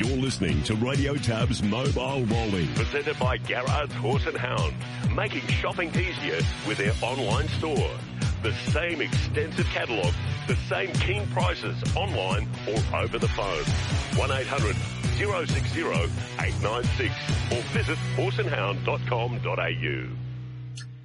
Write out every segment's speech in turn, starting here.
You're listening to Radio Tab's Mobile Rolling, presented by Garrard's Horse and Hound, making shopping easier with their online store. The same extensive catalogue, the same keen prices online or over the phone. 1800 060 896 or visit horseandhound.com.au.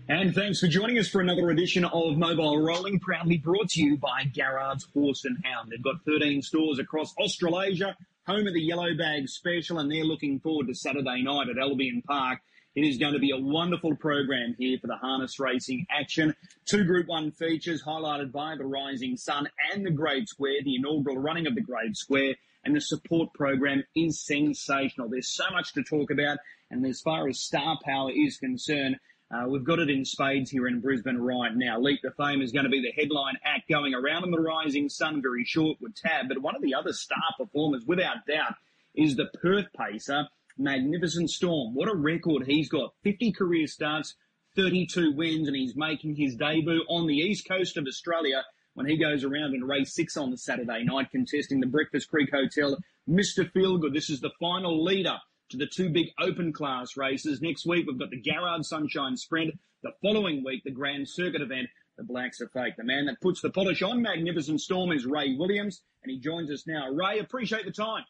And thanks for joining us for another edition of Mobile Rolling, proudly brought to you by Garrard's Horse and Hound. They've got 13 stores across Australasia, home of the Yellow Bag Special, and they're looking forward to Saturday night at Albion Park. It is going to be a wonderful program here for the harness racing action. Two Group 1 features highlighted by the Rising Sun and the Great Square, the inaugural running of the Great Square, and the support program is sensational. There's so much to talk about, and as far as star power is concerned, uh, we've got it in spades here in Brisbane right now. Leap to Fame is going to be the headline act going around in the Rising Sun, very short with Tab. But one of the other star performers, without doubt, is the Perth pacer, Magnificent Storm. What a record he's got. 50 career starts, 32 wins, and he's making his debut on the east coast of Australia when he goes around in race six on the Saturday night, contesting the Breakfast Creek Hotel. Mr. Feelgood, this is the final leader to the two big open class races. Next week, we've got the Garrard Sunshine Sprint. The following week, the Grand Circuit event. The Blacks A Fake. The man that puts the polish on Magnificent Storm is Ray Williams, and he joins us now. Ray, appreciate the time.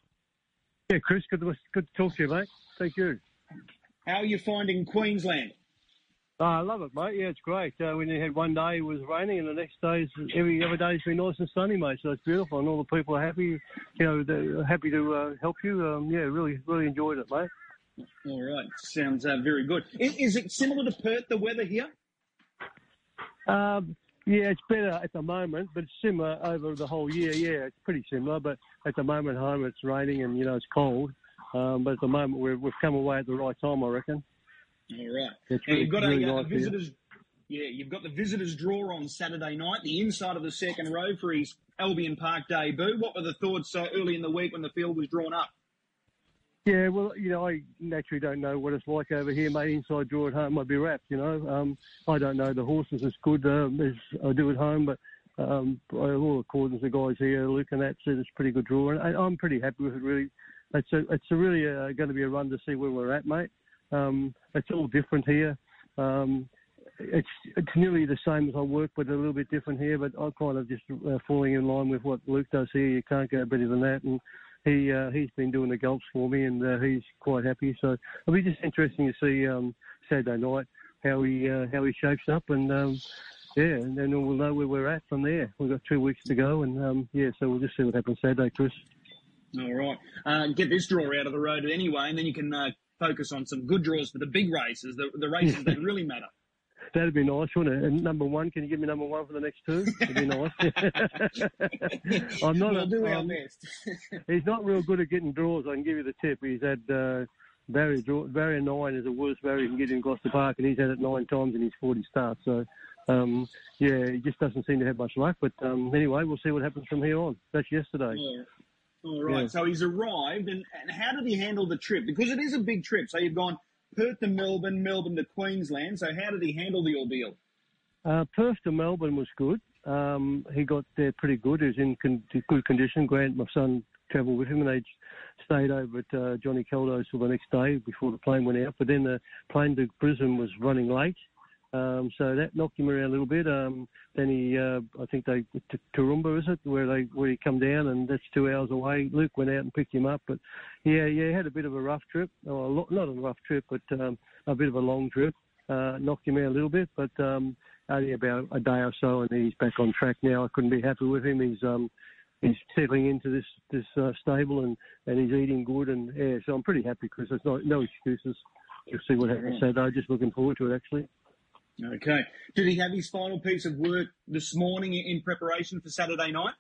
Yeah, Chris, good to, good to talk to you, mate. Thank you. How are you finding Queensland? Oh, I love it, mate. Yeah, it's great. Uh, when you had one day it was raining, and the next day, every every day's been nice and sunny, mate. So it's beautiful, and all the people are happy. You know, they're happy to uh, help you. Um, yeah, really, really enjoyed it, mate. All right, sounds uh, very good. Is, is, it similar to Perth, the weather here? Um, yeah, it's better at the moment, but it's similar over the whole year. Yeah, it's pretty similar, but at the moment home it's raining and you know it's cold. Um, but at the moment we've, we have come away at the right time, I reckon. All right. It's really, you've got really a, uh, nice visitors. Yeah, you've got the visitors draw on Saturday night, the inside of the second row for his Albion Park debut. What were the thoughts so early in the week when the field was drawn up? Yeah, well, you know, I naturally don't know what it's like over here, mate. Inside draw at home, I'd be wrapped, you know. Um, I don't know the horses as good um, as I do at home, but um, by all accordance, the guys here, Luke and that said it's a pretty good draw, and I, am pretty happy with it. Really, it's a, it's a really uh, going to be a run to see where we're at, mate. Um, it's all different here. Um, it's it's nearly the same as I work, but a little bit different here. But I'm kind of just uh, falling in line with what Luke does here. You can't go better than that, and he uh, he's been doing the gulps for me, and uh, he's quite happy. So it'll be just interesting to see um, Saturday night how he uh, how he shapes up, and um, yeah, and then we'll know where we're at from there. We've got two weeks to go, and um, yeah, so we'll just see what happens Saturday, Chris. All right, uh, get this draw out of the road anyway, and then you can uh, focus on some good draws for the big races, the, the races that really matter. That'd be nice, wouldn't it? And number one, can you give me number one for the next two? It'd be nice. I'm not. We'll a, do our um, best. he's not real good at getting draws. I can give you the tip. He's had uh, barrier draw, barrier nine is the worst barrier you can get in Gloucester Park, and he's had it nine times in his 40 starts. So, um, yeah, he just doesn't seem to have much luck. But um, anyway, we'll see what happens from here on. That's yesterday. Yeah. All right. Yeah. So he's arrived, and, and how did he handle the trip? Because it is a big trip. So you've gone Perth to Melbourne, Melbourne to Queensland. So how did he handle the ordeal? Uh, Perth to Melbourne was good. Um, he got there pretty good. He was in con- good condition. Grant, my son, travelled with him, and they stayed over at uh, Johnny Caldo's till the next day before the plane went out. But then the plane to Brisbane was running late, um, so that knocked him around a little bit. Um, then he, uh, I think they to Toowoomba, is it, where they where he come down, and that's two hours away. Luke went out and picked him up, but yeah, yeah, he had a bit of a rough trip, or a lo- not a rough trip, but um, a bit of a long trip. Uh, knocked him out a little bit, but um, only about a day or so, and he's back on track now. I couldn't be happy with him. He's um, he's settling into this this uh, stable, and and he's eating good, and yeah, so I'm pretty happy because there's no no excuses. We'll see what happens Saturday. Just looking forward to it, actually. Okay. Did he have his final piece of work this morning in preparation for Saturday night?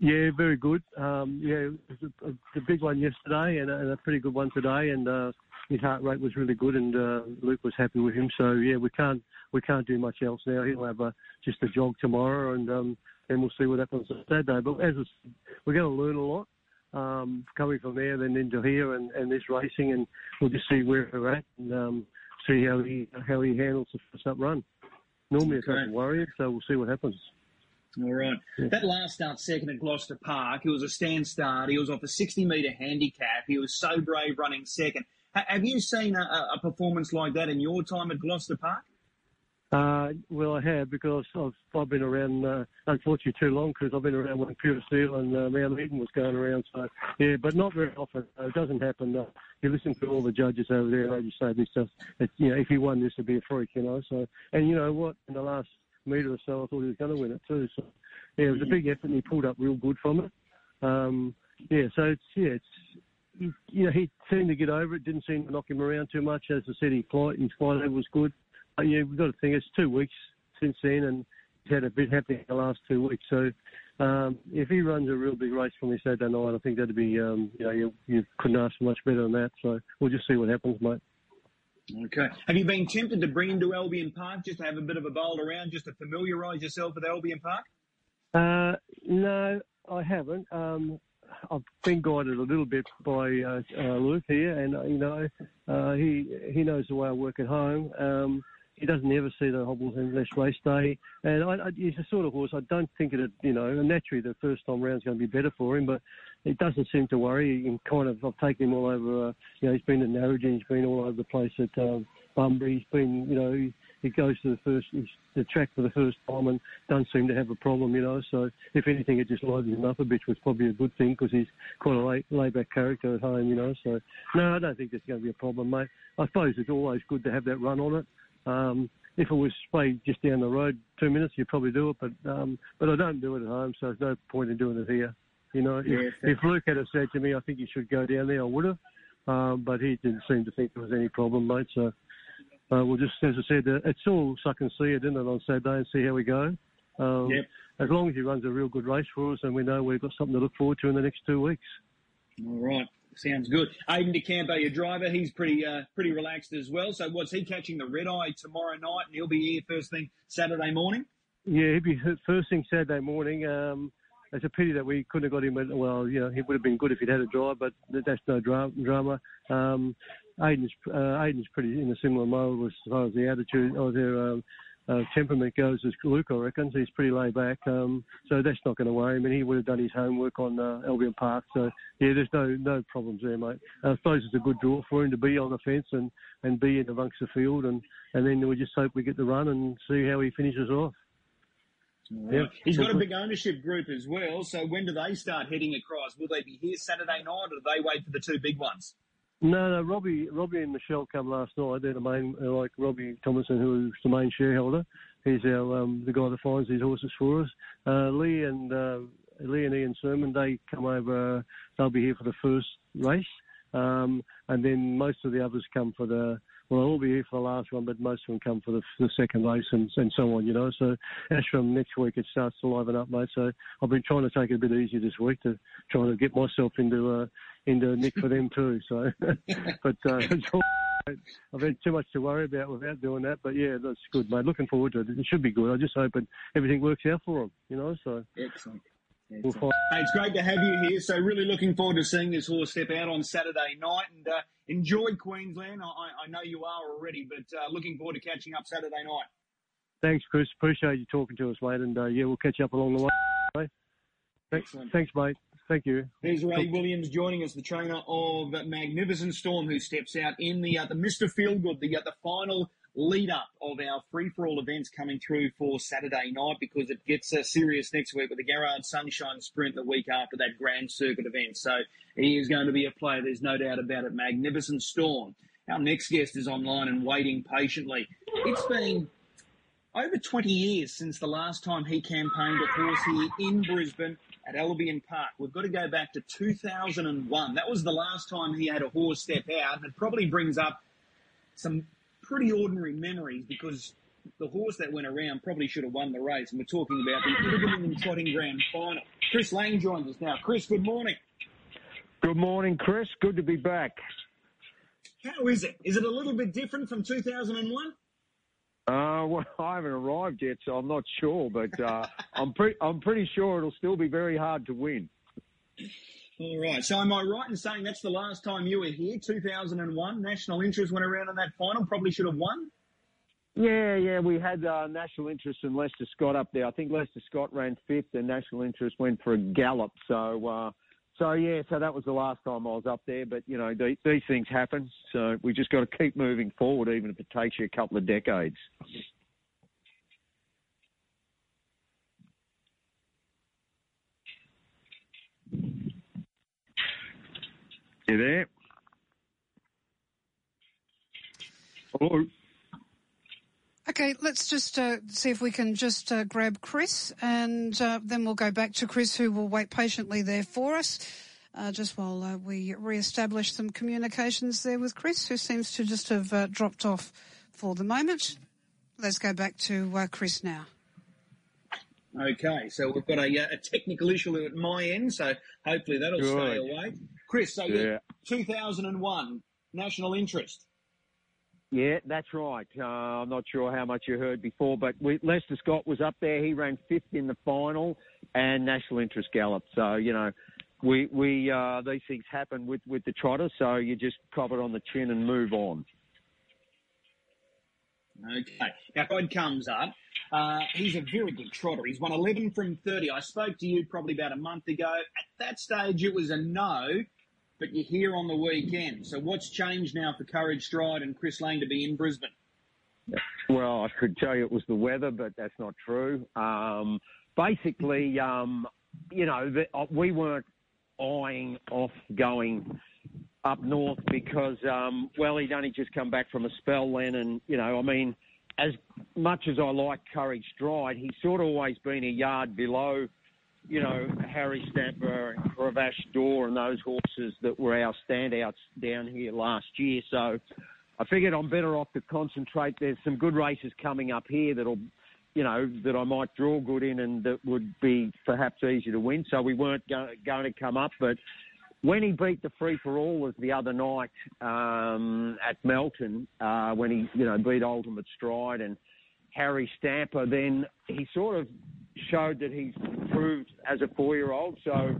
Yeah, very good. Um, yeah, it was a, a, big one yesterday and a, and a, pretty good one today. And uh, his heart rate was really good, and uh, Luke was happy with him. So yeah, we can't we can't do much else now. He'll have a, just a jog tomorrow, and um, and we'll see what happens on Saturday. But as we're going to learn a lot um, coming from there, then into here, and, and this racing, and we'll just see where we're at. And, um, see how he how he handles the first up run. Normally, it's not a worry, so we'll see what happens. All right. That last start second at Gloucester Park, it was a stand start. He was off a 60 metre handicap. He was so brave running second. H- have you seen a, a, performance like that in your time at Gloucester Park? Uh, well, I have because I've, I've been around, uh, unfortunately, too long because I've been around when Pure Steel and uh, Mount Eden was going around. So, yeah, but not very often. Uh, it doesn't happen. Uh, you listen to all the judges over there, and they just say this stuff. It, you know, if he won this, would be a freak, you know. So, and you know what? In the last metre or so, I thought he was going to win it too. So, yeah, it was a big effort, and he pulled up real good from it. Um, yeah, so it's yeah, it's you know he seemed to get over it. Didn't seem to knock him around too much. As I said, he flight his flight level was good. But yeah, we've got to think it's two weeks since then, and he's had a bit happening the last two weeks. So um, if he runs a real big race for me Saturday night, I think that'd be um, you know you, you couldn't ask for much better than that. So we'll just see what happens, mate. Okay. Have you been tempted to bring him to Albion Park just to have a bit of a bowl around, just to familiarise yourself with Albion Park? Uh, no, I haven't. Um, I've been guided a little bit by uh, uh, Luke here, and uh, you know, uh, he he knows the way I work at home. Um, he doesn't ever see the hobbles unless race day, and I, I, he's a sort of horse. I don't think it, you know, naturally the first time round is going to be better for him, but it doesn't seem to worry. He kind of, I've taken him all over. Uh, you know, he's been at Narrogin, he's been all over the place at um, Bunbury. He's been, you know, he, he goes to the first the track for the first time and doesn't seem to have a problem, you know. So if anything, it just loads him up a bit, which is probably a good thing because he's quite a lay, laid back character at home, you know. So no, I don't think there's going to be a problem, mate. I suppose it's always good to have that run on it. Um, if it was say just down the road two minutes, you'd probably do it, but um, but I don't do it at home, so there's no point in doing it here. You know, Yeah, if, if Luke had have said to me, I think you should go down there, I would have. Um, but he didn't seem to think there was any problem, mate. So uh, we'll just, as I said, uh, it's all suck and see it, isn't it, on Saturday and see how we go. Um, Yep. As long as he runs a real good race for us, and we know we've got something to look forward to in the next two weeks. All right. Sounds good. Aiden DeCampo, your driver, he's pretty uh, pretty relaxed as well. So what's he catching the red eye tomorrow night, and he'll be here first thing Saturday morning? Yeah, he'll be first thing Saturday morning. Um, it's a pity that we couldn't have got him. Well, you know, he would have been good if he'd had a drive, but that's no dra- drama. Um, Aiden's uh, Aiden's pretty in a similar mode as far as the attitude or their um, uh, temperament goes as Luke, I reckon. He's pretty laid back. Um, so that's not going to worry him. And he would have done his homework on uh, Albion Park. So yeah, there's no no problems there, mate. I suppose it's a good draw for him to be on the fence and, and be in amongst the field, and, and then we just hope we get the run and see how he finishes off. Yeah. He's got a big ownership group as well. So when do they start heading across? Will they be here Saturday night, or do they wait for the two big ones? No, no, Robbie, Robbie and Michelle come last night. They're the main, uh, like Robbie Thomason, who is the main shareholder. He's our um, the guy that finds these horses for us. Uh, Lee and uh, Lee and Ian Sermon, they come over. They'll be here for the first race, um, and then most of the others come for the. Well, all be here for the last one, but most of them come for the, the second race and, and so on, you know. So as from next week, it starts to liven up, mate. So I've been trying to take it a bit easier this week to try to get myself into uh, into nick for them too. So, but uh, it's all right. I've had too much to worry about without doing that. But yeah, that's good, mate. Looking forward to it. It should be good. I just hope it, everything works out for them, you know. So Excellent. Hey, it's great to have you here. So really looking forward to seeing this horse step out on Saturday night and uh, enjoy Queensland. I, I know you are already, but uh, looking forward to catching up Saturday night. Thanks, Chris. Appreciate you talking to us, mate. And uh, yeah, we'll catch up along the way. Thanks, Excellent. thanks, mate. Thank you. There's Ray Williams joining us, the trainer of Magnificent Storm, who steps out in the uh, the Mr. Feelgood, the uh, the final lead up of our free for all events coming through for Saturday night because it gets uh, serious next week with the Garrard Sunshine Sprint the week after that Grand Circuit event. So he is going to be a player. There's no doubt about it. Magnificent Storm. Our next guest is online and waiting patiently. It's been over 20 years since the last time he campaigned a horse here in Brisbane at Albion Park. We've got to go back to 2001. That was the last time he had a horse step out, and it probably brings up some pretty ordinary memories because the horse that went around probably should have won the race. And we're talking about the Iligan Trotting Grand Final. Chris Lang joins us now. Chris, good morning. Good morning, Chris. Good to be back. How is it? Is it a little bit different from 2001? Uh, well, I haven't arrived yet, so I'm not sure, but uh, I'm pretty I'm pretty sure it'll still be very hard to win. All right. So am I right in saying that's the last time you were here, 2001? National Interest went around in that final, probably should have won? Yeah, yeah, we had uh, national interest and Lester Scott up there. I think Lester Scott ran fifth, and national interest went for a gallop. So, uh, so yeah, so that was the last time I was up there. But you know, these, these things happen. So we just got to keep moving forward, even if it takes you a couple of decades. You there? Hello. Okay, let's just uh, see if we can just uh, grab Chris, and uh, then we'll go back to Chris, who will wait patiently there for us, uh, just while uh, we re-establish some communications there with Chris, who seems to just have uh, dropped off for the moment. Let's go back to Chris now. Okay, so we've got a, a, technical issue at my end, so hopefully that'll Good. stay away. Chris, so yeah. 2001 national interest. Yeah, that's right. Uh, I'm not sure how much you heard before, but we, Lester Scott was up there. He ran fifth in the final, and national interest gallop. So you know, we we uh, these things happen with with the trotter. So you just cop it on the chin and move on. Okay. Now, God comes up. Uh, he's a very good trotter. He's won 11 from 30. I spoke to you probably about a month ago. At that stage, it was a no but you're here on the weekend. So what's changed now for Courage Stride and Chris Lang to be in Brisbane? Well, I could tell you it was the weather, but that's not true. Um, basically, um, you know, the, uh, we weren't eyeing off going up north because, um, well, he'd only just come back from a spell then, and you know, I mean, as much as I like Courage Stride, he's sort of always been a yard below you know, Harry Stamper and Door and those horses that were our standouts down here last year. So I figured I'm better off to concentrate. There's some good races coming up here that'll, you know, that I might draw good in and that would be perhaps easy to win. So we weren't go- going to come up, but when he beat the free for all was the other night um, at Melton, uh, when he, you know, beat Ultimate Stride and Harry Stamper, then he sort of showed that he's improved as a four-year-old. So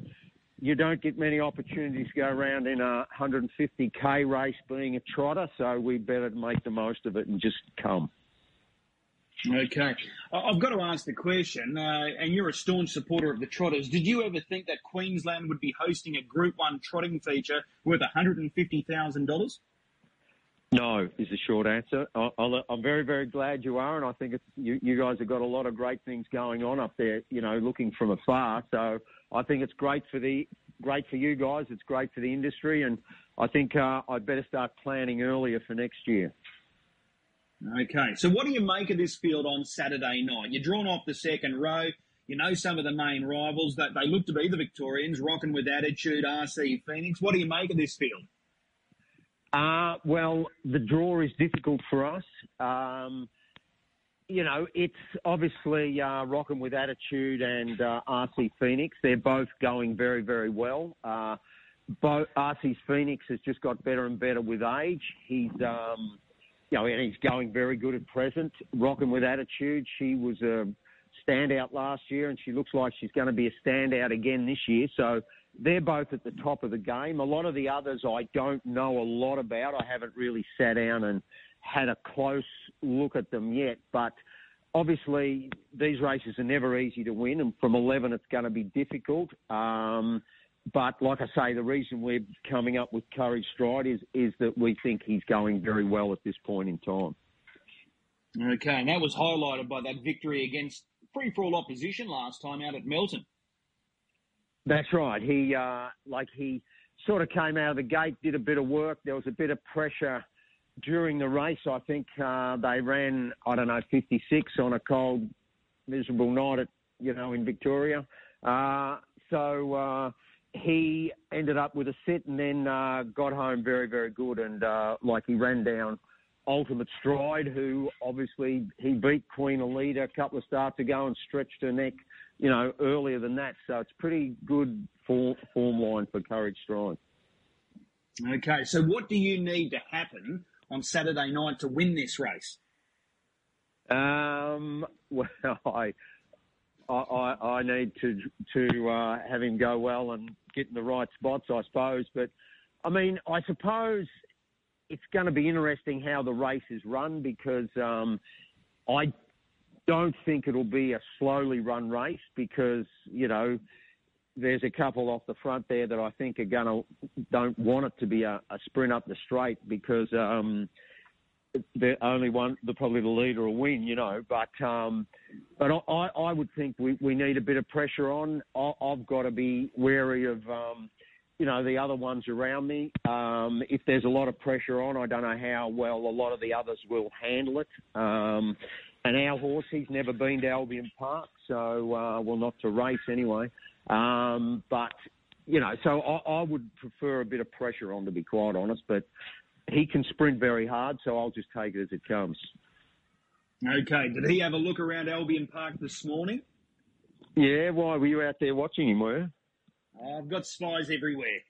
you don't get many opportunities to go around in a 150k race being a trotter. So we better make the most of it and just come. Okay. I've got to ask the question, uh, and you're a staunch supporter of the Trotters. Did you ever think that Queensland would be hosting a Group 1 trotting feature worth $150,000? No, is the short answer. I, am very, very glad you are, and I think you, you, guys have got a lot of great things going on up there. You know, looking from afar. So I think it's great for the great for you guys. It's great for the industry, and I think uh, I'd better start planning earlier for next year. Okay, so what do you make of this field on Saturday night? You're drawn off the second row. You know some of the main rivals that they look to be the Victorians, rocking with attitude. Arcee Phoenix. What do you make of this field? Uh, well, the draw is difficult for us. Um, you know, it's obviously uh, with Attitude and uh, Arcee Phoenix. They're both going very, very well. Uh, both Arcee Phoenix has just got better and better with age. He's, um, you know, and he's going very good at present. Rocking with Attitude, she was a standout last year, and she looks like she's going to be a standout again this year. So they're both at the top of the game. A lot of the others I don't know a lot about. I haven't really sat down and had a close look at them yet, but obviously these races are never easy to win, and from 11 it's going to be difficult. Um, but like I say, the reason we're coming up with Courage Stride is is that we think he's going very well at this point in time. Okay, and that was highlighted by that victory against free for all opposition last time out at Melton. That's right. He uh, like he sort of came out of the gate, did a bit of work. There was a bit of pressure during the race. I think uh, they ran I don't know 56 on a cold, miserable night at you know in Victoria. Uh, so uh, he ended up with a sit and then uh, got home very very good and uh, like he ran down Ultimate Stride, who obviously he beat Queen Elida a couple of starts ago and stretched her neck you know, earlier than that. So it's pretty good form, form line for Courage Stride. Okay, so what do you need to happen on Saturday night to win this race? Um, well, I, I, I need to to uh, have him go well and get in the right spots, I suppose. But I mean, I suppose it's going to be interesting how the race is run because um, I don't think it'll be a slowly run race because you know there's a couple off the front there that I think are gonna don't want it to be a, a sprint up the straight because um, the only one, the probably the leader will win, you know. But um, but I, I would think we, we need a bit of pressure on. I, I've got to be wary of um, you know the other ones around me. Um, if there's a lot of pressure on, I don't know how well a lot of the others will handle it. Um, and our horse, he's never been to Albion Park, so uh, well not to race anyway. Um, but you know, so I, I would prefer a bit of pressure on, to be quite honest. But he can sprint very hard, so I'll just take it as it comes. Okay. Did he have a look around Albion Park this morning? Yeah. Why were you out there watching him? Were you? I've got spies everywhere.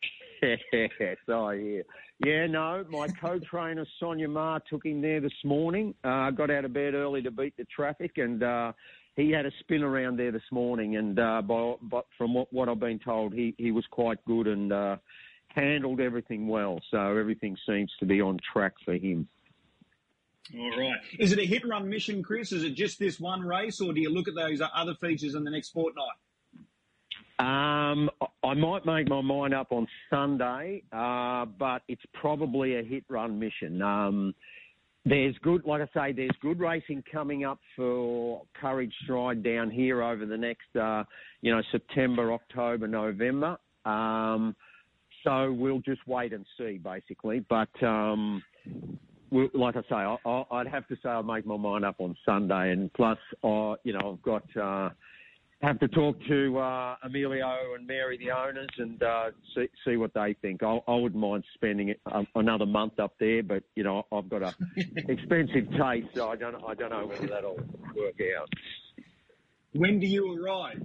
yes, I hear. Yeah, no, my co-trainer Sonia Ma took him there this morning. Uh, got out of bed early to beat the traffic, and uh, he had a spin around there this morning. And uh, by, by, from what, what I've been told, he, he was quite good and uh, handled everything well. So everything seems to be on track for him. All right. Is it a hit run mission, Chris? Is it just this one race, or do you look at those other features in the next fortnight? Um, I might make my mind up on Sunday, uh, but it's probably a hit run mission. Um, there's good, like I say, there's good racing coming up for Courage Stride down here over the next, uh, you know, September, October, November. Um, so we'll just wait and see, basically. But um, we'll, like I say, I, would have to say I'll make my mind up on Sunday, and plus, uh, you know, I've got. Uh, have to talk to uh, Emilio and Mary, the owners, and uh, see, see what they think. I, I wouldn't mind spending um, another month up there, but you know I've got a expensive taste, so I don't I don't know whether that'll work out. When do you arrive?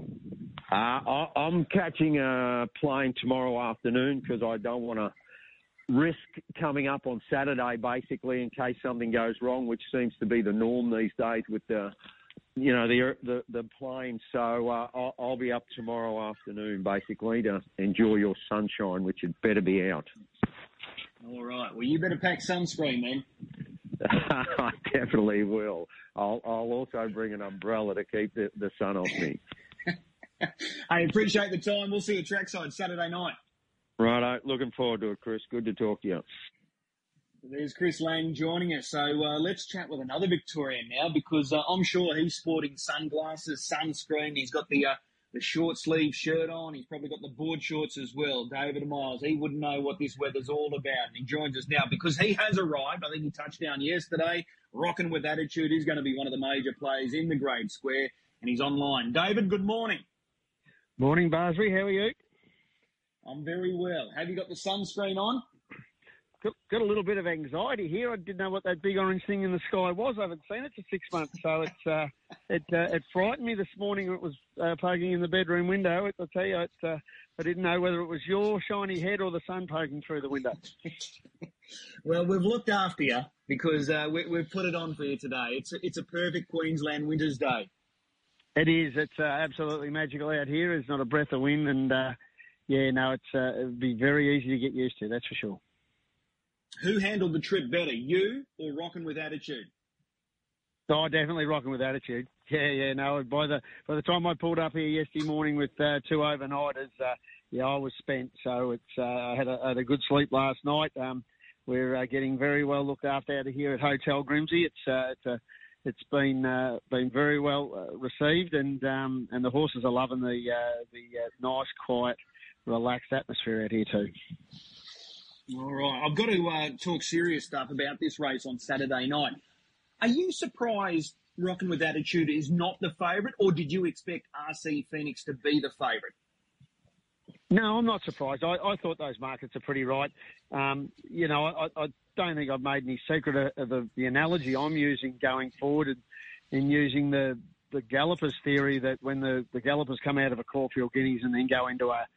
Uh, I, I'm catching a plane tomorrow afternoon because I don't want to risk coming up on Saturday, basically, in case something goes wrong, which seems to be the norm these days with the you know the the, the plane. So uh, I'll, I'll, be up tomorrow afternoon, basically, to enjoy your sunshine, which had better be out. All right. Well, you better pack sunscreen then. I definitely will. I'll, I'll also bring an umbrella to keep the, the sun off me. I appreciate the time. We'll see you trackside Saturday night. Right. Looking forward to it, Chris. Good to talk to you. There's Chris Lang joining us. So uh, let's chat with another Victorian now because uh, I'm sure he's sporting sunglasses, sunscreen. He's got the uh, the short sleeve shirt on. He's probably got the board shorts as well. David Miles. He wouldn't know what this weather's all about. And he joins us now because he has arrived. I think he touched down yesterday. Rocking with attitude. He's going to be one of the major players in the Grade Square, and he's online. David, good morning. Morning, Barsby. How are you? I'm very well. Have you got the sunscreen on? Got, got a little bit of anxiety here. I didn't know what that big orange thing in the sky was. I haven't seen it for six months, so it's uh, it uh, it frightened me this morning. When it was uh, poking in the bedroom window. I'll tell you, it, uh, I didn't know whether it was your shiny head or the sun poking through the window. well, we've looked after you because uh, we, we've put it on for you today. It's a, it's a perfect Queensland winter's day. It is. It's uh, absolutely magical out here. There's not a breath of wind, and yeah, no, it's it'd be very easy to get used to. That's for sure. Who handled the trip better, you or rocking with attitude? Oh, definitely rocking with attitude. Yeah, yeah. No, by the by the time I pulled up here yesterday morning with uh, two overnighters, uh, yeah, I was spent. So it's uh, I had a, had a good sleep last night. Um, we're uh, getting very well looked after out of here at Hotel Grimsey. It's uh, it's a it's been uh, been very well uh, received, and um, and the horses are loving the uh, the uh, nice, quiet, relaxed atmosphere out here too. All right. I've got to uh, talk serious stuff about this race on Saturday night. Are you surprised Rocking with Attitude is not the favourite, or did you expect Arcee Phoenix to be the favourite? No, I'm not surprised. I, I thought those markets are pretty right. Um, you know, I, I, don't think I've made any secret of the, the analogy I'm using going forward and in using the, the Gallopers theory that when the, the Gallopers come out of a Caulfield Guineas and then go into a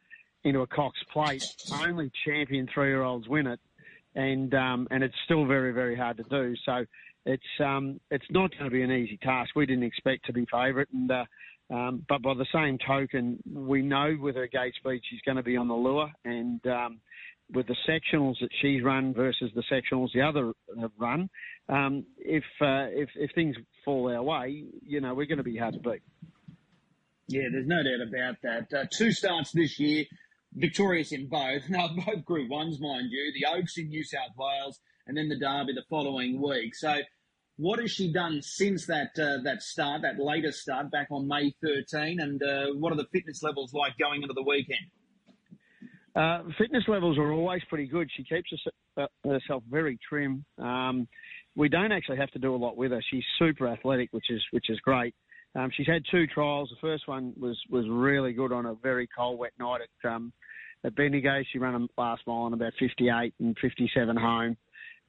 into a Cox plate. Only champion three year olds win it, and um, and it's still very very hard to do. So it's um, it's not going to be an easy task. We didn't expect to be favourite, and uh, um, but by the same token, we know with her Gate Speed she's going to be on the lure, and um, with the sectionals that she's run versus the sectionals the other have run, um, if, uh, if if things fall our way, you know we're going to be hard to beat. Yeah, there's no doubt about that. Uh, two starts this year, victorious in both. Now both Group Ones, mind you. The Oaks in New South Wales, and then the Derby the following week. So, what has she done since that uh, that start, that latest start back on May 13? And uh, what are the fitness levels like going into the weekend? Uh, fitness levels are always pretty good. She keeps uh, herself very trim. Um, we don't actually have to do a lot with her. She's super athletic, which is which is great. Um, she's had two trials. The first one was was really good on a very cold, wet night at um, at Bendigo. She ran a last mile on about 58 and 57 home.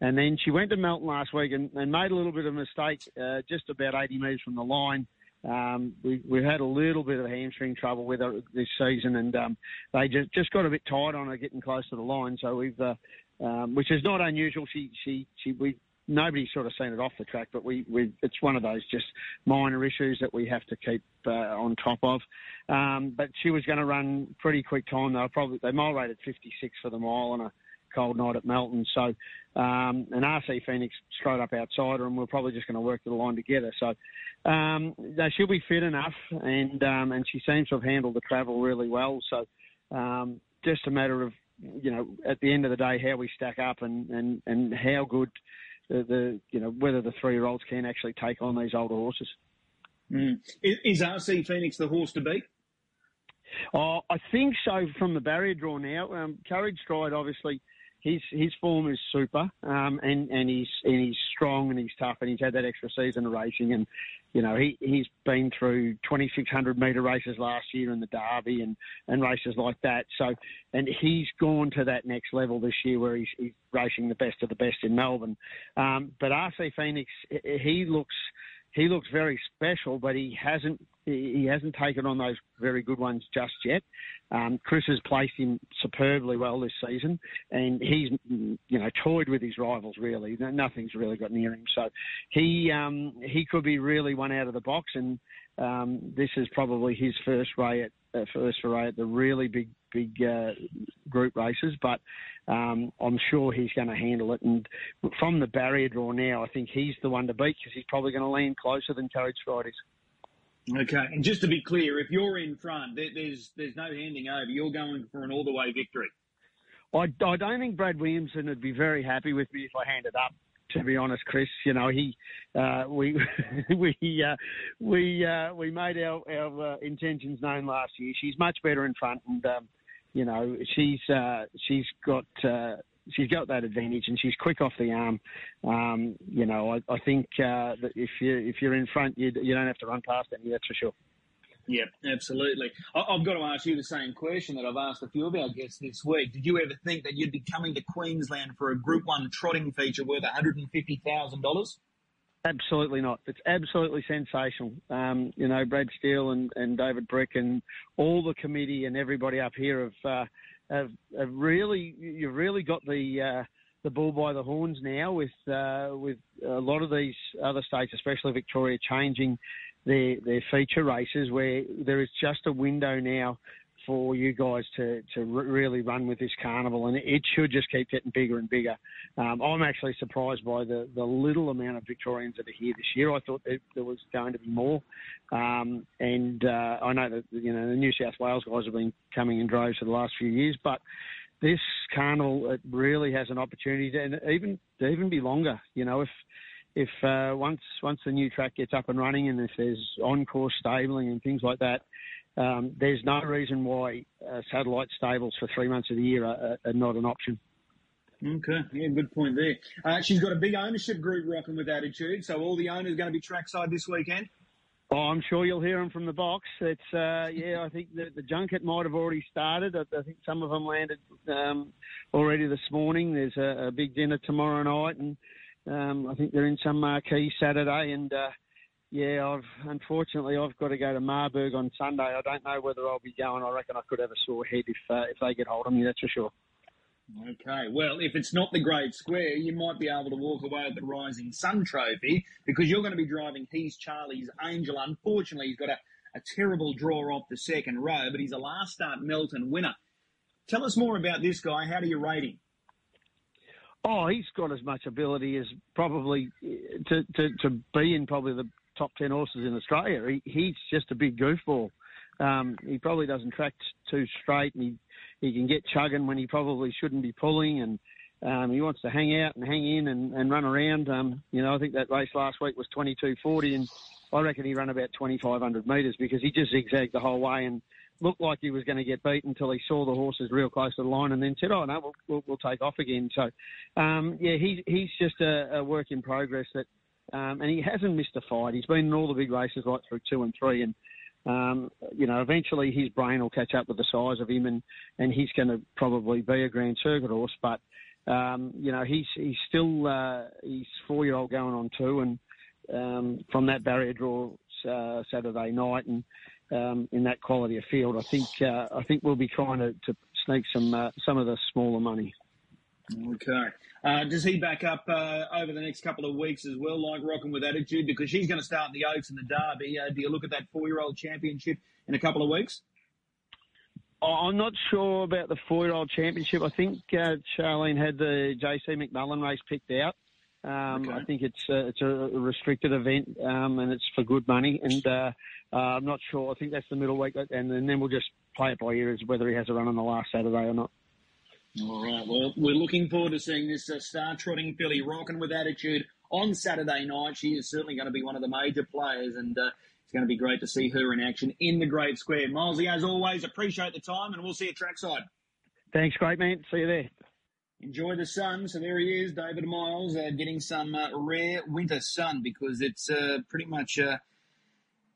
And then she went to Melton last week and, and made a little bit of a mistake uh, just about 80 metres from the line. Um, we, we've had a little bit of hamstring trouble with her this season, and um, they just, just got a bit tight on her getting close to the line. So we've, uh, um, which is not unusual. She, she, she, we nobody's sort of seen it off the track, but we, we it's one of those just minor issues that we have to keep uh, on top of. Um, but she was going to run pretty quick time. Were probably they mile rated 56 for the mile on a cold night at Melton. So, um, and Arcee Phoenix straight up outsider, and we're probably just going to work the line together. So, um, she'll be fit enough, and um, and she seems to have handled the travel really well. So, um, just a matter of you know, at the end of the day, how we stack up and and and how good the, the you know whether the three year olds can actually take on these older horses. Mm. Is Arcee Phoenix the horse to beat? Oh, I think so from the barrier draw now. Um, Courage Stride, obviously, his his form is super, um, and and he's and he's strong and he's tough, and he's had that extra season of racing, and you know he he's been through 2600 metre races last year in the Derby and and races like that. So, and he's gone to that next level this year where he's, he's racing the best of the best in Melbourne. Um, but Arcee Phoenix, he looks he looks very special, but he hasn't he hasn't taken on those very good ones just yet. Um, Chris has placed him superbly well this season, and he's you know toyed with his rivals really. Nothing's really got near him, so he um, he could be really one out of the box, and um, this is probably his first ray at uh, first foray at the really big big uh, group races, but um, I'm sure he's going to handle it. And from the barrier draw now, I think he's the one to beat because he's probably going to land closer than Courage Fridays. Okay, and just to be clear, if you're in front, there, there's there's no handing over. You're going for an all the way victory. I, I don't think Brad Williamson would be very happy with me if I handed up. To be honest, Chris, you know he uh, we we uh, we uh, we made our our uh, intentions known last year. She's much better in front, and um, you know she's uh, she's got uh, she's got that advantage, and she's quick off the arm. Um, you know, I, I think uh, that if you if you're in front, you you don't have to run past any. That's for sure. Yeah, absolutely. I've got to ask you the same question that I've asked a few of our guests this week. Did you ever think that you'd be coming to Queensland for a Group One trotting feature worth one hundred and fifty thousand dollars? Absolutely not. It's absolutely sensational. Um, you know, Brad Steele and, and David Brick and all the committee and everybody up here have uh, have, have really you've really got the uh, the bull by the horns now with uh, with a lot of these other states, especially Victoria, changing their their feature races where there is just a window now for you guys to, to really run with this carnival, and it should just keep getting bigger and bigger. Um, I'm actually surprised by the, the little amount of Victorians that are here this year. I thought there was going to be more, um, and uh, I know that you know the New South Wales guys have been coming in droves for the last few years, but this carnival it really has an opportunity to and even to even be longer. You know, if if uh, once once the new track gets up and running, and if there's on course stabling and things like that, um, there's no reason why uh, satellite stables for three months of the year are, are not an option. Okay, yeah, good point there. Uh, she's got a big ownership group rocking with Attitude, so all the owners are going to be trackside this weekend. Oh, I'm sure you'll hear them from the box. It's uh, yeah, I think the, the junket might have already started. I, I think some of them landed um, already this morning. There's a, a, big dinner tomorrow night, and um, I think they're in some marquee Saturday. And uh, yeah, I've unfortunately I've got to go to Marburg on Sunday. I don't know whether I'll be going. I reckon I could have a sore head if uh, if they get hold of me. That's for sure. Okay, well, if it's not the Great Square, you might be able to walk away with the Rising Sun Trophy because you're going to be driving He's Charlie's Angel. Unfortunately, he's got a, a terrible draw off the second row, but he's a last start Melton winner. Tell us more about this guy. How do you rate him? Oh, he's got as much ability as probably to, to, to be in probably the top 10 horses in Australia. He, he's just a big goofball. Um, he probably doesn't track too straight and he, he can get chugging when he probably shouldn't be pulling and um, he wants to hang out and hang in and, and run around. Um, you know, I think that race last week was 22.40 and I reckon he ran about 2,500 metres because he just zigzagged the whole way and looked like he was going to get beat until he saw the horses real close to the line and then said, "Oh no, we'll, we'll, we'll take off again." So, um, yeah, he's he's just a, a work in progress that, um, and he hasn't missed a fight. He's been in all the big races right through two and three, and um, you know, eventually his brain will catch up with the size of him, and and he's going to probably be a Grand Circuit horse, but. Um, you know, he's he's still uh, he's four year old going on two, and um, from that barrier draw uh, Saturday night, and um, in that quality of field, I think uh, I think we'll be trying to, to sneak some uh, some of the smaller money. Okay. Uh, does he back up uh, over the next couple of weeks as well, like rocking with attitude? Because she's going to start in the Oaks and the Derby. Uh, do you look at that four-year-old championship in a couple of weeks? I'm not sure about the four-year-old championship. I think uh, Charlene had the JC McMullen race picked out. Um, okay. I think it's a, it's a restricted event um, and it's for good money. And uh, uh, I'm not sure. I think that's the middle week, and, and, then we'll just play it by ear as whether he has a run on the last Saturday or not. All right. Well, we're looking forward to seeing this uh, star trotting filly rocking with attitude on Saturday night. She is certainly going to be one of the major players, and uh, it's going to be great to see her in action in the Great Square. Milesy, as always, appreciate the time, and we'll see you trackside. Thanks, great man. See you there enjoy the sun. So there he is, David Miles, uh, getting some uh, rare winter sun because it's uh, pretty much uh,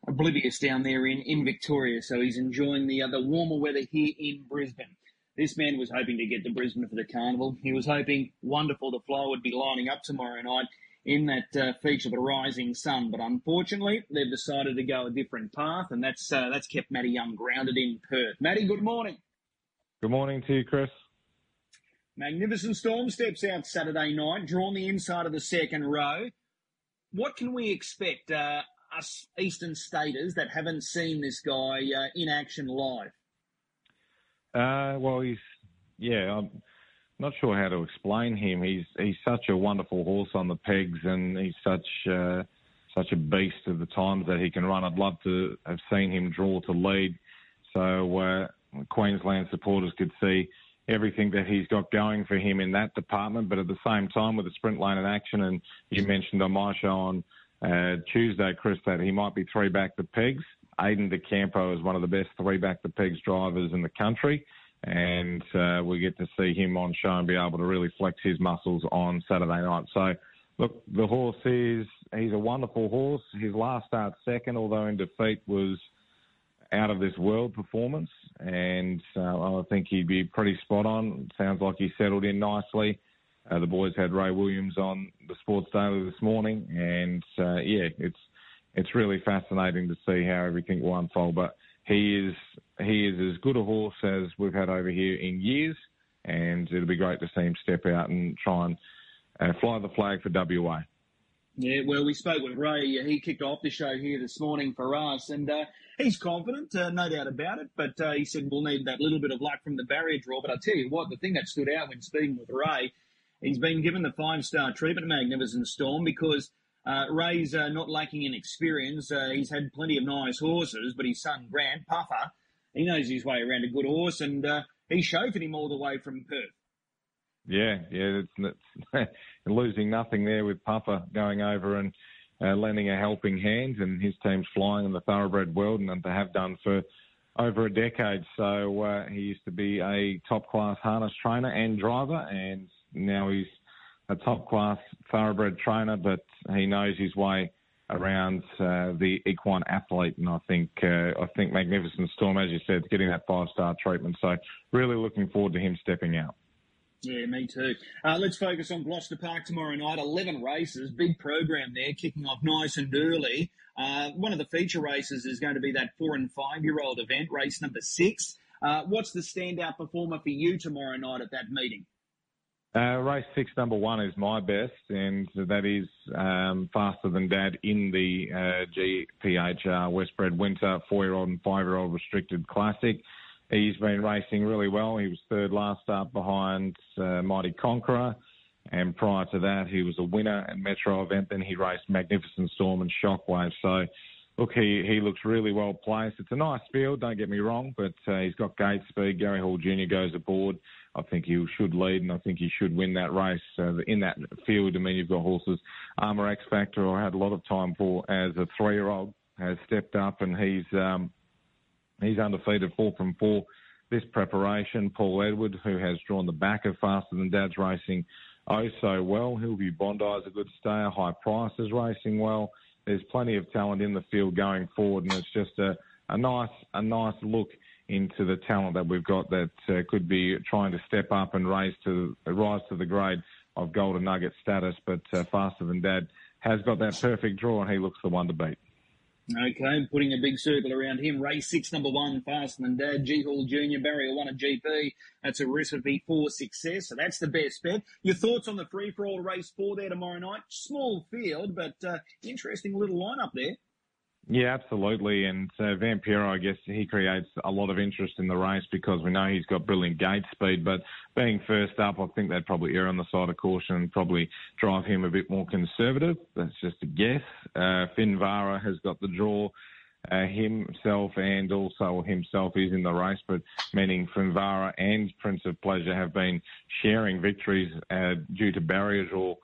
oblivious down there in, in Victoria. So he's enjoying the, uh, the warmer weather here in Brisbane. This man was hoping to get to Brisbane for the carnival. He was hoping wonderful the fly would be lining up tomorrow night in that uh, feature, the rising sun. But unfortunately, they've decided to go a different path, and that's that's kept Matty Young grounded in Perth. Matty, good morning. Good morning to you, Chris. Magnificent Storm steps out Saturday night, drawn the inside of the second row. What can we expect, uh, us Eastern Staters that haven't seen this guy uh, in action live? Uh, well, he's yeah. I'm not sure how to explain him. He's he's such a wonderful horse on the pegs, and he's such uh, such a beast of the times that he can run. I'd love to have seen him draw to lead, so uh, Queensland supporters could see everything that he's got going for him in that department. But at the same time, with the sprint lane in action, and you mentioned on my show on uh, Tuesday, Chris, that he might be three back the pegs. Aiden De Campo is one of the best three back the pegs drivers in the country. And uh, we get to see him on show and be able to really flex his muscles on Saturday night. So, look, the horse is, he's a wonderful horse. His last start second, although in defeat, was out of this world performance, and uh, I think he'd be pretty spot on. Sounds like he settled in nicely. Uh, the boys had Ray Williams on the Sports Daily this morning, and uh, yeah, it's it's really fascinating to see how everything will unfold. But he is he is as good a horse as we've had over here in years, and it'll be great to see him step out and try and uh, fly the flag for WA. Yeah, well, we spoke with Ray. He kicked off the show here this morning for us, and uh, he's confident, uh, no doubt about it. But uh, he said we'll need that little bit of luck from the barrier draw. But I tell you what, the thing that stood out when speaking with Ray, he's been given the five star treatment, Magnificent Storm, because uh, Ray's uh, not lacking in experience. Uh, he's had plenty of nice horses, but his son Grant Puffer, he knows his way around a good horse, and he chauffeured him all the way from Perth. Yeah, yeah, it's losing nothing there with Puffer going over and uh, lending a helping hand, and his team's flying in the thoroughbred world, and they have done for over a decade. So uh, he used to be a top class harness trainer and driver, and now he's a top class thoroughbred trainer, but he knows his way around uh, the equine athlete, and I think uh, I think Magnificent Storm, as you said, getting that five star treatment. So really looking forward to him stepping out. Yeah, me too. Uh, let's focus on Gloucester Park tomorrow night. 11 races, big program there, kicking off nice and early. Uh, one of the feature races is going to be that four and five year old event, race number six. Uh, what's the standout performer for you tomorrow night at that meeting? Uh, race six, number one, is my best, and that is um, faster than dad in the uh, GPHR Westbred Winter four year old and five year old restricted classic. he's been racing really well. He was third last start behind uh, Mighty Conqueror. And prior to that, he was a winner at Metro event. Then he raced Magnificent Storm and Shockwave. So, look, he, he looks really well placed. It's a nice field, don't get me wrong, but uh, he's got gate speed. Gary Hall Jr. goes aboard. I think he should lead, and I think he should win that race. Uh, in that field, I mean, you've got horses. Armour X Factor, I had a lot of time for as a three-year-old, has stepped up, and he's um, he's undefeated, four from four. This preparation, Paul Edward, who has drawn the back of Faster Than Dad's racing oh so well. He'll Hillview Bondi's a good stayer. High Price is racing well. There's plenty of talent in the field going forward, and it's just a, a nice a nice look into the talent that we've got that uh, could be trying to step up and raise to rise to the grade of golden nugget status. But uh, faster than dad has got that perfect draw, and he looks the one to beat. Okay, putting a big circle around him. Race six, number one, faster than dad. G Hall Jr. Barrier one a GP. That's a recipe for success. So that's the best bet. Your thoughts on the free for all race four there tomorrow night? Small field, but uh, interesting little lineup there. Yeah, absolutely. And uh, Vampiro, I guess he creates a lot of interest in the race because we know he's got brilliant gate speed. But being first up, I think they'd probably err on the side of caution and probably drive him a bit more conservative. That's just a guess. Uh, Finvara has got the draw. Uh, himself and also himself is in the race, but meaning Finvara and Prince of Pleasure have been sharing victories uh, due to barrier draw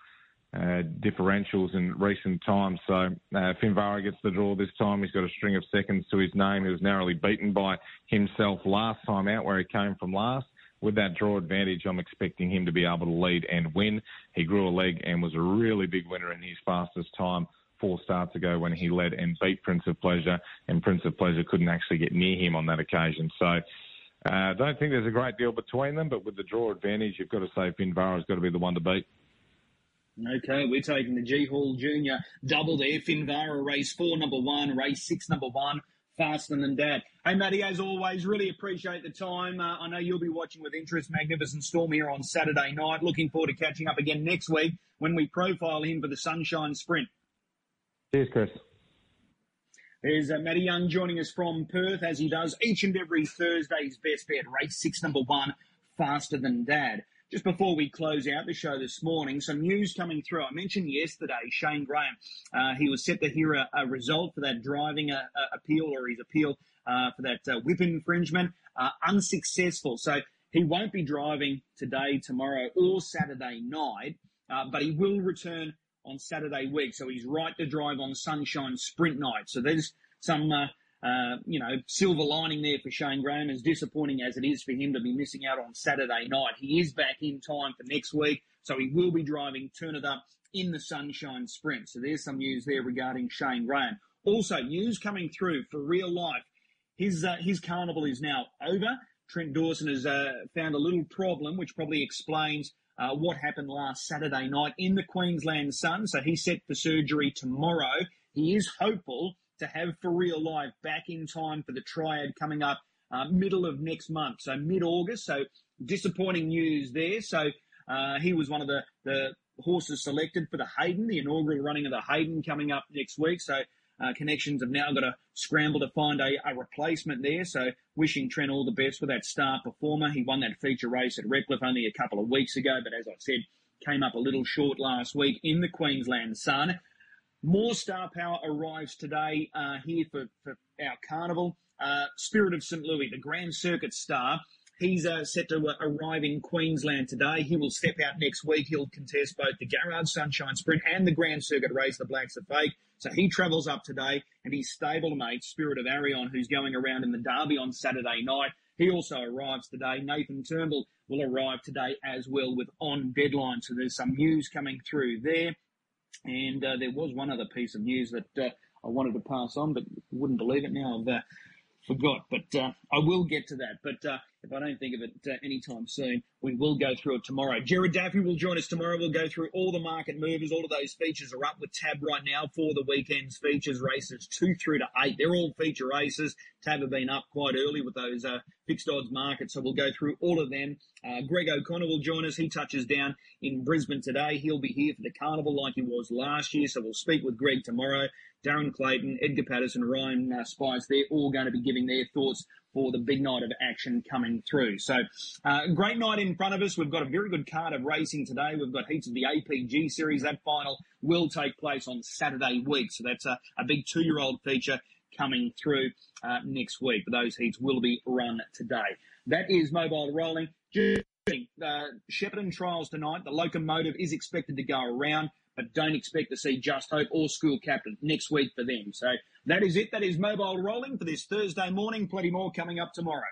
uh, differentials in recent times. So uh, Finvara gets the draw this time. He's got a string of seconds to his name. He was narrowly beaten by himself last time out, where he came from last. With that draw advantage, I'm expecting him to be able to lead and win. He grew a leg and was a really big winner in his fastest time four starts ago when he led and beat Prince of Pleasure, and Prince of Pleasure couldn't actually get near him on that occasion. So I uh, don't think there's a great deal between them, but with the draw advantage, you've got to say Finvara's got to be the one to beat. Okay, we're taking the G Hall Junior double there. Finvara race four, number one, race six, number one. Faster than dad. Hey, Matty, as always, really appreciate the time. Uh, I know you'll be watching with interest Magnificent Storm here on Saturday night. Looking forward to catching up again next week when we profile him for the Sunshine Sprint. Cheers, Chris. There's uh, Matty Young joining us from Perth as he does each and every Thursday's best bet race six, number one, faster than dad. Just before we close out the show this morning, some news coming through. I mentioned yesterday Shane Graham. Uh, he was set to hear a, a result for that driving a, uh, a appeal or his appeal uh, for that uh, whip infringement. Uh, unsuccessful. So he won't be driving today, tomorrow, or Saturday night, uh, but he will return on Saturday week. So he's right to drive on Sunshine Sprint night. So there's some uh, you know, silver lining there for Shane Graham, as disappointing as it is for him to be missing out on Saturday night. He is back in time for next week, so he will be driving Turn It Up in the Sunshine Sprint. So there's some news there regarding Shane Graham. Also, news coming through for real life. His uh, his carnival is now over. Trent Dawson has uh, found a little problem, which probably explains uh, what happened last Saturday night in the Queensland Sun. So he's set for surgery tomorrow. He is hopeful to have for real life back in time for the triad coming up uh, middle of next month, so mid August. So disappointing news there. So uh, he was one of the, the horses selected for the Hayden, the inaugural running of the Hayden coming up next week. So uh, connections have now got to scramble to find a, a replacement there. So wishing Trent all the best with that star performer. He won that feature race at Redcliffe only a couple of weeks ago, but as I said, came up a little short last week in the Queensland Sun. More star power arrives today uh, here for, for our carnival. Uh, Spirit of St. Louis, the Grand Circuit star, he's uh, set to uh, arrive in Queensland today. He will step out next week. He'll contest both the Garrard Sunshine Sprint and the Grand Circuit race, the Blacks A Fake. So he travels up today, and his stablemate, Spirit of Arion, who's going around in the Derby on Saturday night, he also arrives today. Nathan Turnbull will arrive today as well with on deadline. So there's some news coming through there. And uh, there was one other piece of news that uh, I wanted to pass on, but wouldn't believe it now. I've uh, forgot, but uh, I will get to that. But uh, if I don't think of it uh, anytime soon, we will go through it tomorrow. Jared Daffy will join us tomorrow. We'll go through all the market movers. All of those features are up with Tab right now for the weekend's features races two through to eight. They're all feature races. Tab have been up quite early with those uh, fixed odds markets, so we'll go through all of them. Uh, Greg O'Connor will join us. He touches down in Brisbane today. He'll be here for the carnival like he was last year, so we'll speak with Greg tomorrow. Darren Clayton, Edgar Patterson, Ryan uh, Spice, they're all going to be giving their thoughts for the big night of action coming through. So, uh, great night in front of us. We've got a very good card of racing today. We've got heats of the APG series. That final will take place on Saturday week. So that's a, a big two-year-old feature coming through uh, next week. But those heats will be run today. That is mobile rolling. Uh, Shepparton trials tonight. The locomotive is expected to go around but don't expect to see Just Hope or School Captain next week for them. So that is it. That is mobile rolling for this Thursday morning. Plenty more coming up tomorrow.